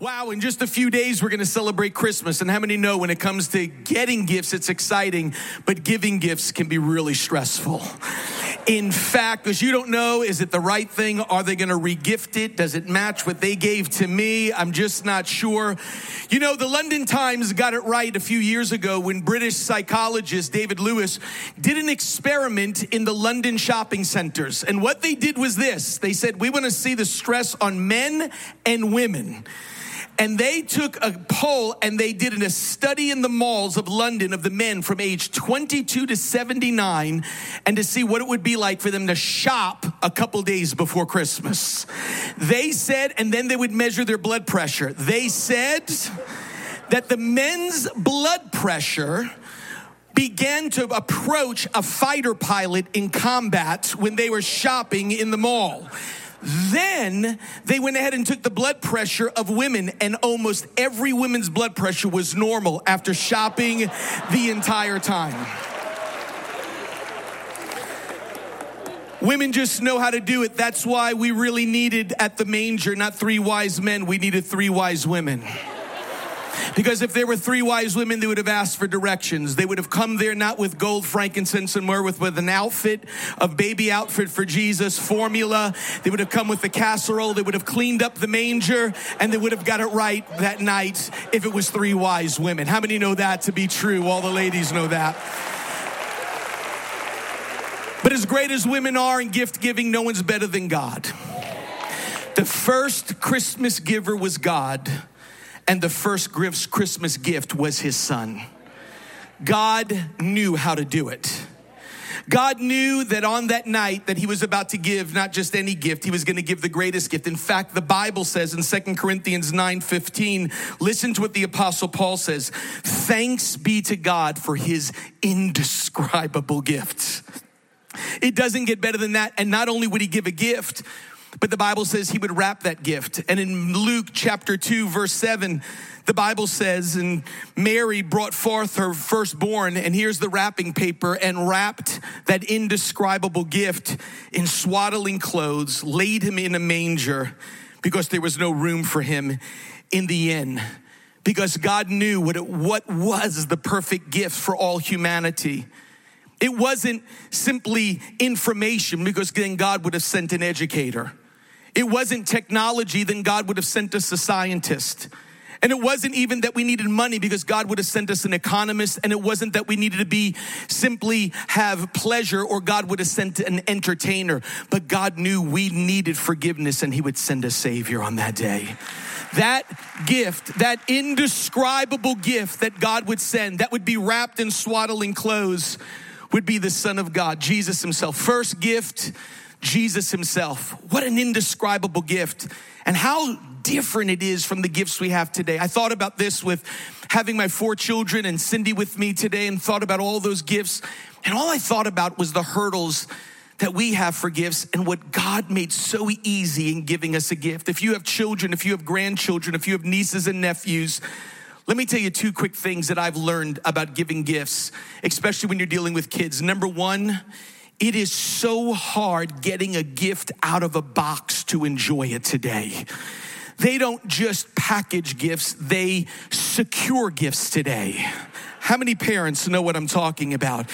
Wow, in just a few days, we're going to celebrate Christmas. And how many know when it comes to getting gifts, it's exciting, but giving gifts can be really stressful. In fact, because you don't know, is it the right thing? Are they going to regift it? Does it match what they gave to me? I'm just not sure. You know, the London Times got it right a few years ago when British psychologist David Lewis did an experiment in the London shopping centers. And what they did was this they said, We want to see the stress on men and women and they took a poll and they did a study in the malls of London of the men from age 22 to 79 and to see what it would be like for them to shop a couple days before Christmas. They said, and then they would measure their blood pressure. They said that the men's blood pressure began to approach a fighter pilot in combat when they were shopping in the mall. Then they went ahead and took the blood pressure of women, and almost every woman's blood pressure was normal after shopping the entire time. Women just know how to do it. That's why we really needed at the manger not three wise men, we needed three wise women. Because if there were three wise women, they would have asked for directions. They would have come there not with gold, frankincense, and myrrh, with, with an outfit of baby outfit for Jesus, formula. They would have come with the casserole. They would have cleaned up the manger, and they would have got it right that night if it was three wise women. How many know that to be true? All the ladies know that. But as great as women are in gift giving, no one's better than God. The first Christmas giver was God and the first Christmas gift was his son. God knew how to do it. God knew that on that night that he was about to give not just any gift, he was going to give the greatest gift. In fact, the Bible says in Second Corinthians 9:15, listen to what the apostle Paul says, "Thanks be to God for his indescribable gifts." It doesn't get better than that. And not only would he give a gift, but the Bible says he would wrap that gift. And in Luke chapter 2, verse 7, the Bible says, and Mary brought forth her firstborn, and here's the wrapping paper, and wrapped that indescribable gift in swaddling clothes, laid him in a manger because there was no room for him in the inn. Because God knew what, it, what was the perfect gift for all humanity. It wasn't simply information because then God would have sent an educator. It wasn't technology, then God would have sent us a scientist. And it wasn't even that we needed money because God would have sent us an economist. And it wasn't that we needed to be simply have pleasure or God would have sent an entertainer. But God knew we needed forgiveness and He would send a Savior on that day. That gift, that indescribable gift that God would send, that would be wrapped in swaddling clothes, would be the Son of God, Jesus Himself. First gift, Jesus Himself. What an indescribable gift, and how different it is from the gifts we have today. I thought about this with having my four children and Cindy with me today, and thought about all those gifts. And all I thought about was the hurdles that we have for gifts and what God made so easy in giving us a gift. If you have children, if you have grandchildren, if you have nieces and nephews, let me tell you two quick things that I've learned about giving gifts, especially when you're dealing with kids. Number one, it is so hard getting a gift out of a box to enjoy it today. They don't just package gifts, they secure gifts today. How many parents know what I'm talking about?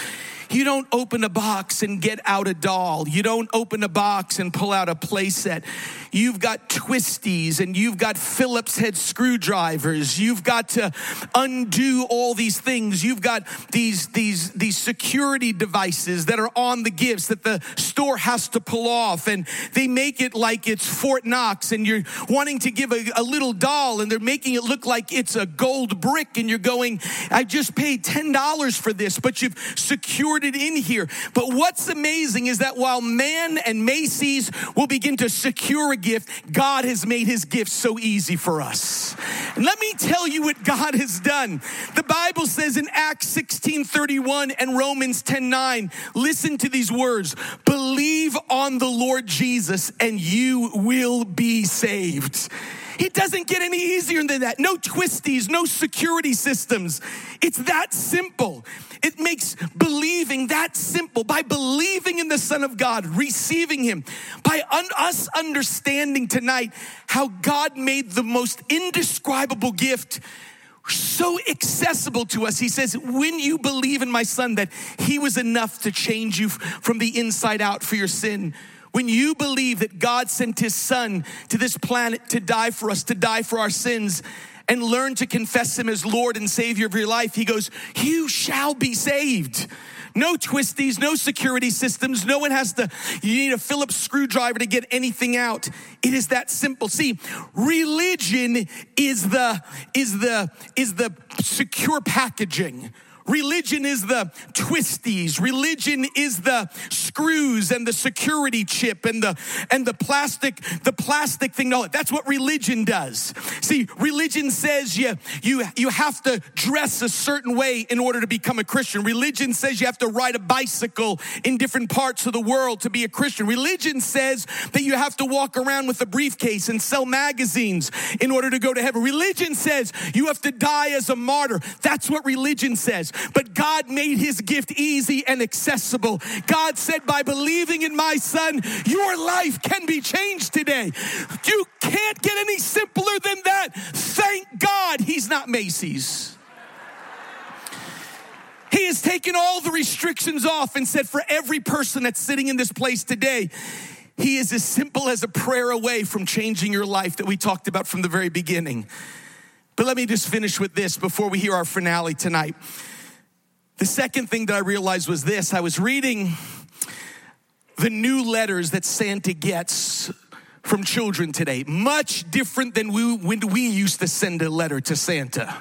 You don't open a box and get out a doll. You don't open a box and pull out a playset. You've got twisties and you've got Phillips head screwdrivers. You've got to undo all these things. You've got these, these, these security devices that are on the gifts that the store has to pull off. And they make it like it's Fort Knox and you're wanting to give a, a little doll and they're making it look like it's a gold brick. And you're going, I just paid $10 for this, but you've secured it in here. But what's amazing is that while man and Macy's will begin to secure a gift, God has made his gift so easy for us. And let me tell you what God has done. The Bible says in Acts 16 31 and Romans 10 9, listen to these words believe on the Lord Jesus and you will be saved. It doesn't get any easier than that. No twisties, no security systems. It's that simple. It makes believing that simple. By believing in the Son of God, receiving Him, by un- us understanding tonight how God made the most indescribable gift so accessible to us. He says, when you believe in my son, that he was enough to change you from the inside out for your sin. When you believe that God sent his son to this planet to die for us, to die for our sins, and learn to confess him as Lord and Savior of your life, he goes, You shall be saved. No twisties, no security systems. No one has to, you need a Phillips screwdriver to get anything out. It is that simple. See, religion is the, is the, is the secure packaging. Religion is the twisties. Religion is the screws and the security chip and the and the plastic the plastic thing. No, that's what religion does. See, religion says you you you have to dress a certain way in order to become a Christian. Religion says you have to ride a bicycle in different parts of the world to be a Christian. Religion says that you have to walk around with a briefcase and sell magazines in order to go to heaven. Religion says you have to die as a martyr. That's what religion says. But God made his gift easy and accessible. God said, by believing in my son, your life can be changed today. You can't get any simpler than that. Thank God he's not Macy's. He has taken all the restrictions off and said, for every person that's sitting in this place today, he is as simple as a prayer away from changing your life that we talked about from the very beginning. But let me just finish with this before we hear our finale tonight. The second thing that I realized was this I was reading the new letters that Santa gets from children today, much different than we, when we used to send a letter to Santa.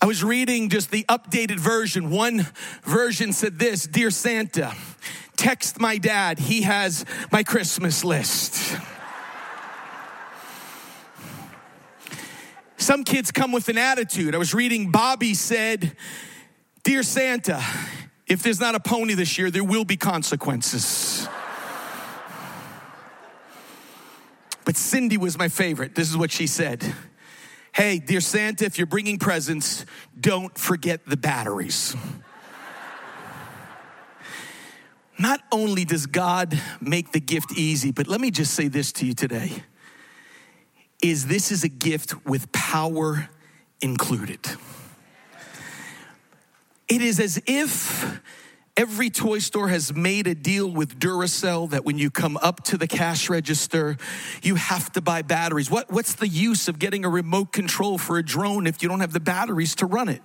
I was reading just the updated version. One version said this Dear Santa, text my dad, he has my Christmas list. Some kids come with an attitude. I was reading, Bobby said, Dear Santa, if there's not a pony this year, there will be consequences. But Cindy was my favorite. This is what she said Hey, dear Santa, if you're bringing presents, don't forget the batteries. Not only does God make the gift easy, but let me just say this to you today is this is a gift with power included. It is as if every toy store has made a deal with Duracell that when you come up to the cash register, you have to buy batteries. What, what's the use of getting a remote control for a drone if you don't have the batteries to run it?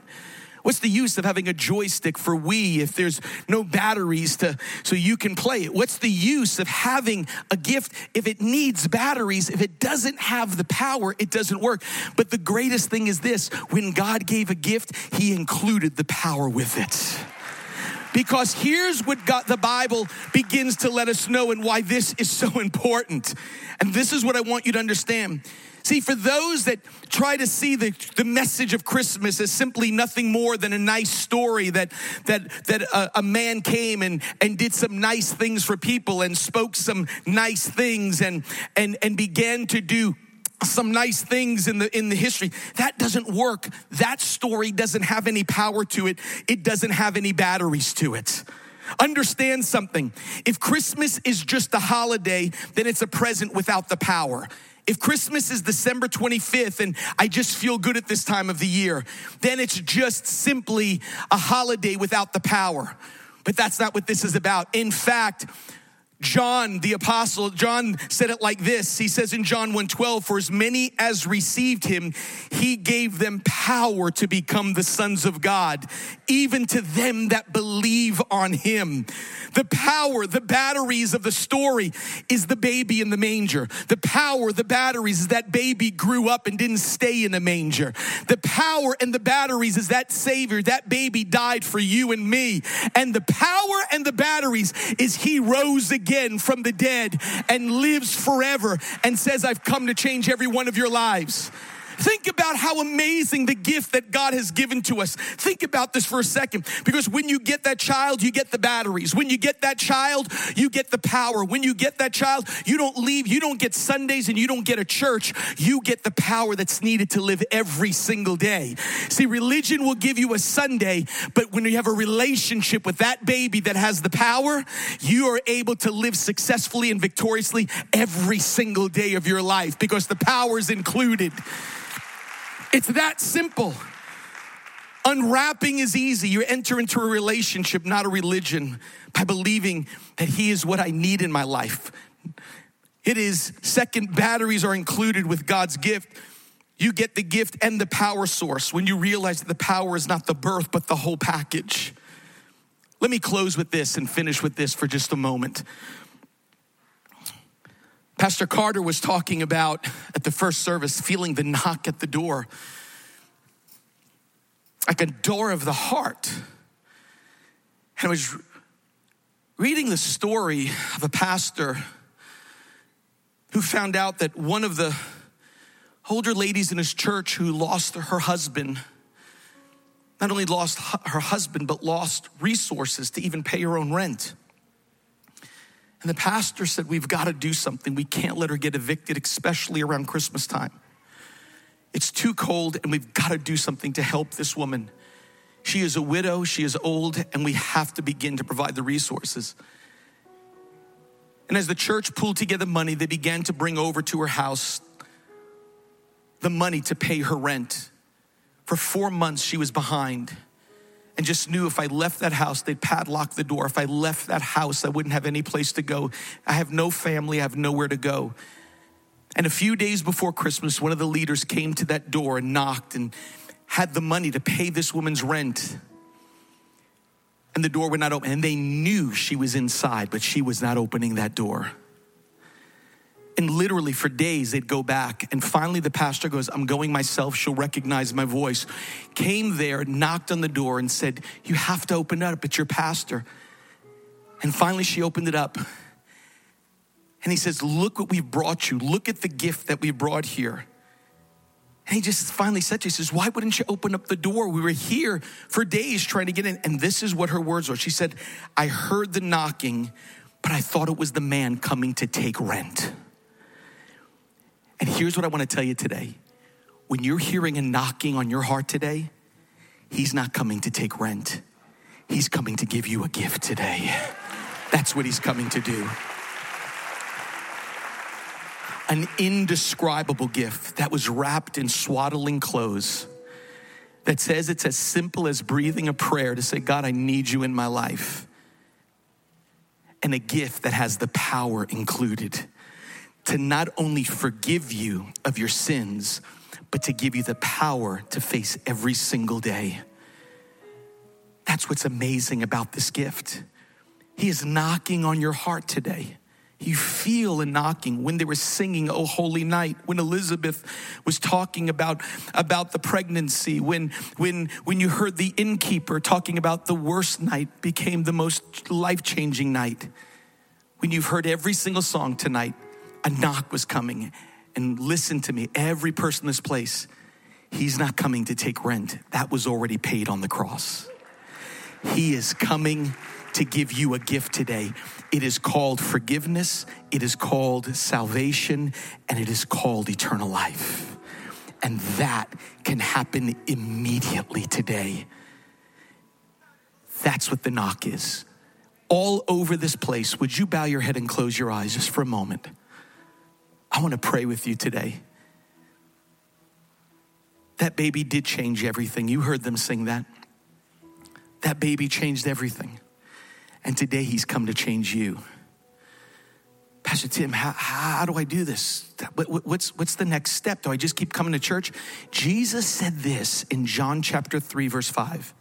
What's the use of having a joystick for Wii if there's no batteries to so you can play it? What's the use of having a gift if it needs batteries? If it doesn't have the power, it doesn't work. But the greatest thing is this, when God gave a gift, he included the power with it. Because here's what God, the Bible begins to let us know and why this is so important. And this is what I want you to understand. See, for those that try to see the, the message of Christmas as simply nothing more than a nice story that, that, that a, a man came and, and did some nice things for people and spoke some nice things and, and, and began to do some nice things in the in the history that doesn't work. That story doesn't have any power to it. It doesn't have any batteries to it. Understand something. If christmas is just a holiday then it's a present without the power if Christmas is December 25th and I just feel good at this time of the year, then it's just simply a holiday without the power. But that's not what this is about. In fact, John the apostle John said it like this. He says in John 1:12 for as many as received him he gave them power to become the sons of God even to them that believe on him. The power the batteries of the story is the baby in the manger. The power the batteries is that baby grew up and didn't stay in a manger. The power and the batteries is that savior that baby died for you and me. And the power and the batteries is he rose again again from the dead and lives forever and says, I've come to change every one of your lives. Think about how amazing the gift that God has given to us. Think about this for a second because when you get that child, you get the batteries. When you get that child, you get the power. When you get that child, you don't leave, you don't get Sundays and you don't get a church. You get the power that's needed to live every single day. See, religion will give you a Sunday, but when you have a relationship with that baby that has the power, you are able to live successfully and victoriously every single day of your life because the power is included. It's that simple. Unwrapping is easy. You enter into a relationship, not a religion, by believing that He is what I need in my life. It is second, batteries are included with God's gift. You get the gift and the power source when you realize that the power is not the birth, but the whole package. Let me close with this and finish with this for just a moment. Pastor Carter was talking about at the first service feeling the knock at the door, like a door of the heart. And I was reading the story of a pastor who found out that one of the older ladies in his church who lost her husband not only lost her husband, but lost resources to even pay her own rent. And the pastor said, We've got to do something. We can't let her get evicted, especially around Christmas time. It's too cold, and we've got to do something to help this woman. She is a widow, she is old, and we have to begin to provide the resources. And as the church pulled together money, they began to bring over to her house the money to pay her rent. For four months, she was behind and just knew if I left that house, they'd padlock the door. If I left that house, I wouldn't have any place to go. I have no family, I have nowhere to go. And a few days before Christmas, one of the leaders came to that door and knocked and had the money to pay this woman's rent. And the door would not open. And they knew she was inside, but she was not opening that door. And literally for days, they'd go back. And finally, the pastor goes, I'm going myself. She'll recognize my voice. Came there, knocked on the door, and said, You have to open it up. It's your pastor. And finally, she opened it up. And he says, Look what we've brought you. Look at the gift that we brought here. And he just finally said to her, he says, Why wouldn't you open up the door? We were here for days trying to get in. And this is what her words were. She said, I heard the knocking, but I thought it was the man coming to take rent. And here's what I want to tell you today when you're hearing a knocking on your heart today, he's not coming to take rent, he's coming to give you a gift today. That's what he's coming to do. An indescribable gift that was wrapped in swaddling clothes that says it's as simple as breathing a prayer to say, God, I need you in my life. And a gift that has the power included to not only forgive you of your sins, but to give you the power to face every single day. That's what's amazing about this gift. He is knocking on your heart today. You feel a knocking when they were singing Oh Holy Night, when Elizabeth was talking about, about the pregnancy, when, when, when you heard the innkeeper talking about the worst night became the most life changing night. When you've heard every single song tonight, a knock was coming. And listen to me, every person in this place, he's not coming to take rent. That was already paid on the cross. He is coming to give you a gift today. It is called forgiveness, it is called salvation, and it is called eternal life. And that can happen immediately today. That's what the knock is. All over this place, would you bow your head and close your eyes just for a moment? I want to pray with you today. That baby did change everything. You heard them sing that. That baby changed everything. And today he's come to change you. Pastor Tim, how, how do I do this? What's, what's the next step? Do I just keep coming to church? Jesus said this in John chapter 3, verse 5.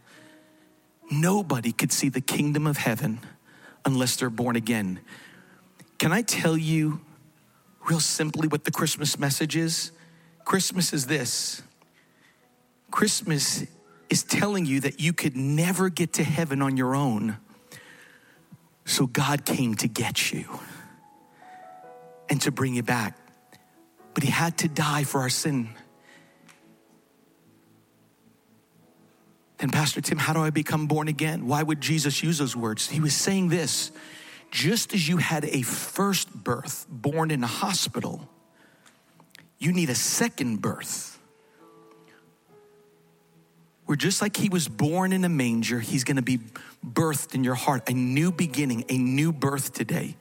Nobody could see the kingdom of heaven unless they're born again. Can I tell you real simply what the Christmas message is? Christmas is this Christmas is telling you that you could never get to heaven on your own. So God came to get you and to bring you back. But He had to die for our sin. Then, Pastor Tim, how do I become born again? Why would Jesus use those words? He was saying this just as you had a first birth born in a hospital, you need a second birth. Where just like he was born in a manger, he's gonna be birthed in your heart, a new beginning, a new birth today.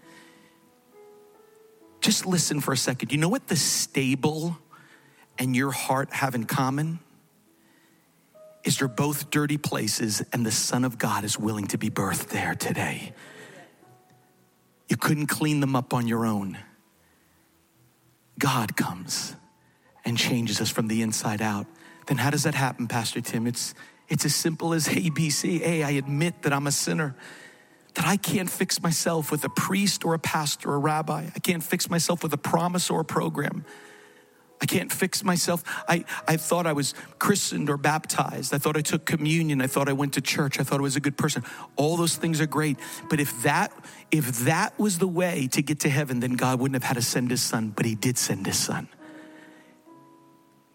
Just listen for a second. You know what the stable and your heart have in common? Is they're both dirty places, and the Son of God is willing to be birthed there today. You couldn't clean them up on your own. God comes and changes us from the inside out. Then how does that happen, Pastor Tim? It's it's as simple as ABC. A, I admit that I'm a sinner, that I can't fix myself with a priest or a pastor or a rabbi. I can't fix myself with a promise or a program. I can't fix myself. I, I thought I was christened or baptized. I thought I took communion. I thought I went to church. I thought I was a good person. All those things are great. But if that if that was the way to get to heaven, then God wouldn't have had to send his son, but he did send his son.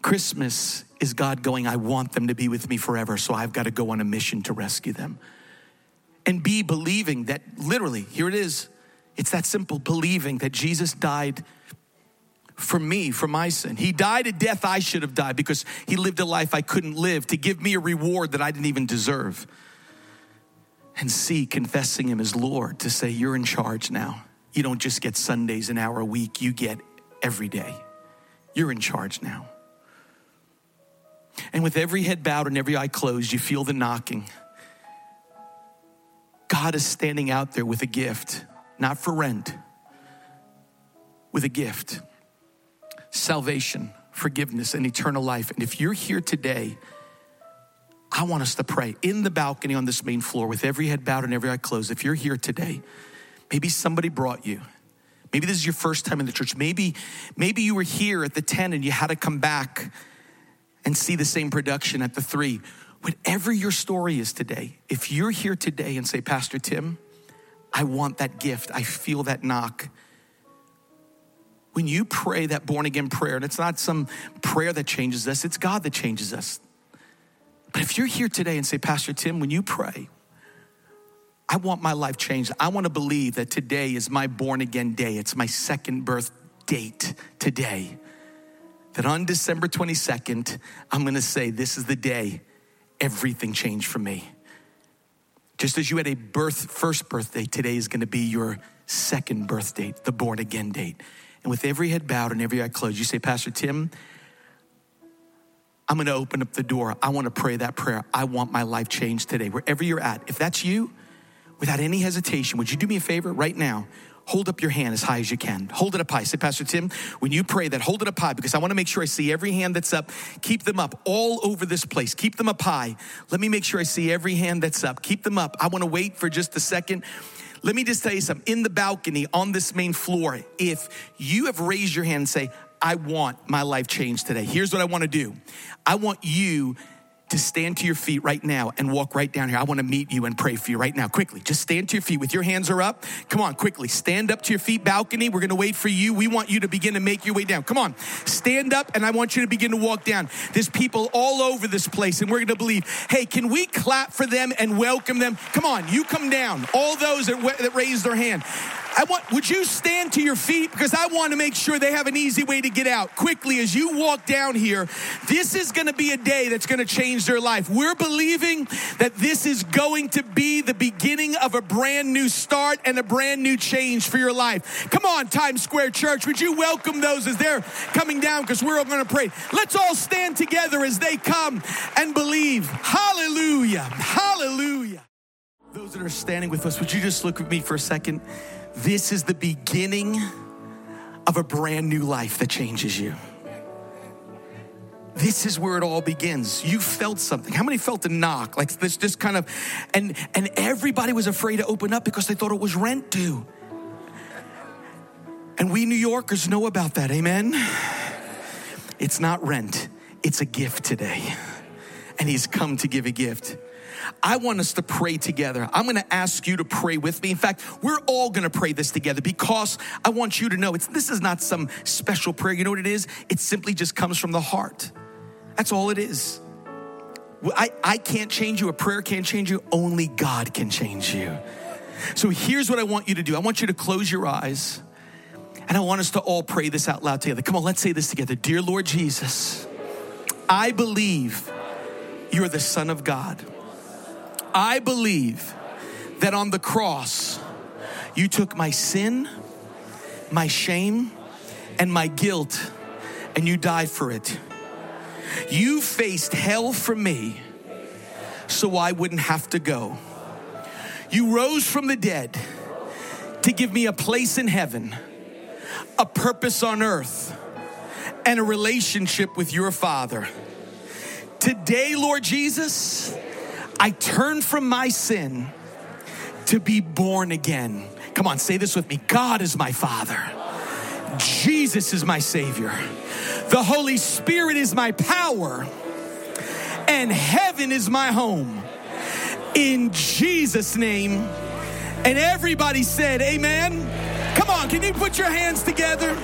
Christmas is God going, I want them to be with me forever, so I've got to go on a mission to rescue them. And B, believing that literally, here it is, it's that simple believing that Jesus died for me, for my sin. He died a death I should have died because he lived a life I couldn't live to give me a reward that I didn't even deserve. And C, confessing him as Lord to say, You're in charge now. You don't just get Sundays, an hour a week, you get every day. You're in charge now. And with every head bowed and every eye closed, you feel the knocking. God is standing out there with a gift, not for rent, with a gift salvation, forgiveness, and eternal life. And if you're here today, I want us to pray in the balcony on this main floor with every head bowed and every eye closed. If you're here today, maybe somebody brought you. Maybe this is your first time in the church. Maybe, maybe you were here at the 10 and you had to come back and see the same production at the three. Whatever your story is today, if you're here today and say, Pastor Tim, I want that gift, I feel that knock. When you pray that born again prayer, and it's not some prayer that changes us, it's God that changes us. But if you're here today and say, Pastor Tim, when you pray, I want my life changed. I want to believe that today is my born again day. It's my second birth date today that on December 22nd, I'm gonna say, This is the day everything changed for me. Just as you had a birth, first birthday, today is gonna be your second birth date, the born again date. And with every head bowed and every eye closed, you say, Pastor Tim, I'm gonna open up the door. I wanna pray that prayer. I want my life changed today. Wherever you're at, if that's you, without any hesitation, would you do me a favor right now? hold up your hand as high as you can. Hold it up high. Say, Pastor Tim, when you pray that, hold it up high because I want to make sure I see every hand that's up. Keep them up all over this place. Keep them up high. Let me make sure I see every hand that's up. Keep them up. I want to wait for just a second. Let me just tell you something. In the balcony on this main floor, if you have raised your hand and say, I want my life changed today, here's what I want to do. I want you to stand to your feet right now and walk right down here. I want to meet you and pray for you right now. Quickly, just stand to your feet with your hands are up. Come on, quickly. Stand up to your feet, balcony. We're going to wait for you. We want you to begin to make your way down. Come on, stand up and I want you to begin to walk down. There's people all over this place and we're going to believe, hey, can we clap for them and welcome them? Come on, you come down. All those that, that raised their hand. I want, would you stand to your feet? Because I want to make sure they have an easy way to get out. Quickly, as you walk down here, this is going to be a day that's going to change their life. We're believing that this is going to be the beginning of a brand new start and a brand new change for your life. Come on, Times Square Church, would you welcome those as they're coming down? Because we're all going to pray. Let's all stand together as they come and believe. Hallelujah. Hallelujah. That are standing with us, would you just look at me for a second? This is the beginning of a brand new life that changes you. This is where it all begins. You felt something. How many felt a knock? Like this just kind of and and everybody was afraid to open up because they thought it was rent due. And we New Yorkers know about that. Amen. It's not rent. It's a gift today. And he's come to give a gift. I want us to pray together. I'm going to ask you to pray with me. In fact, we're all going to pray this together because I want you to know it's this is not some special prayer. You know what it is? It simply just comes from the heart. That's all it is. I, I can't change you, a prayer can't change you, only God can change you. So here's what I want you to do I want you to close your eyes, and I want us to all pray this out loud together. Come on, let's say this together. Dear Lord Jesus, I believe you're the Son of God. I believe that on the cross, you took my sin, my shame, and my guilt, and you died for it. You faced hell for me so I wouldn't have to go. You rose from the dead to give me a place in heaven, a purpose on earth, and a relationship with your Father. Today, Lord Jesus, I turn from my sin to be born again. Come on, say this with me God is my Father, Jesus is my Savior, the Holy Spirit is my power, and heaven is my home. In Jesus' name. And everybody said, Amen. Come on, can you put your hands together?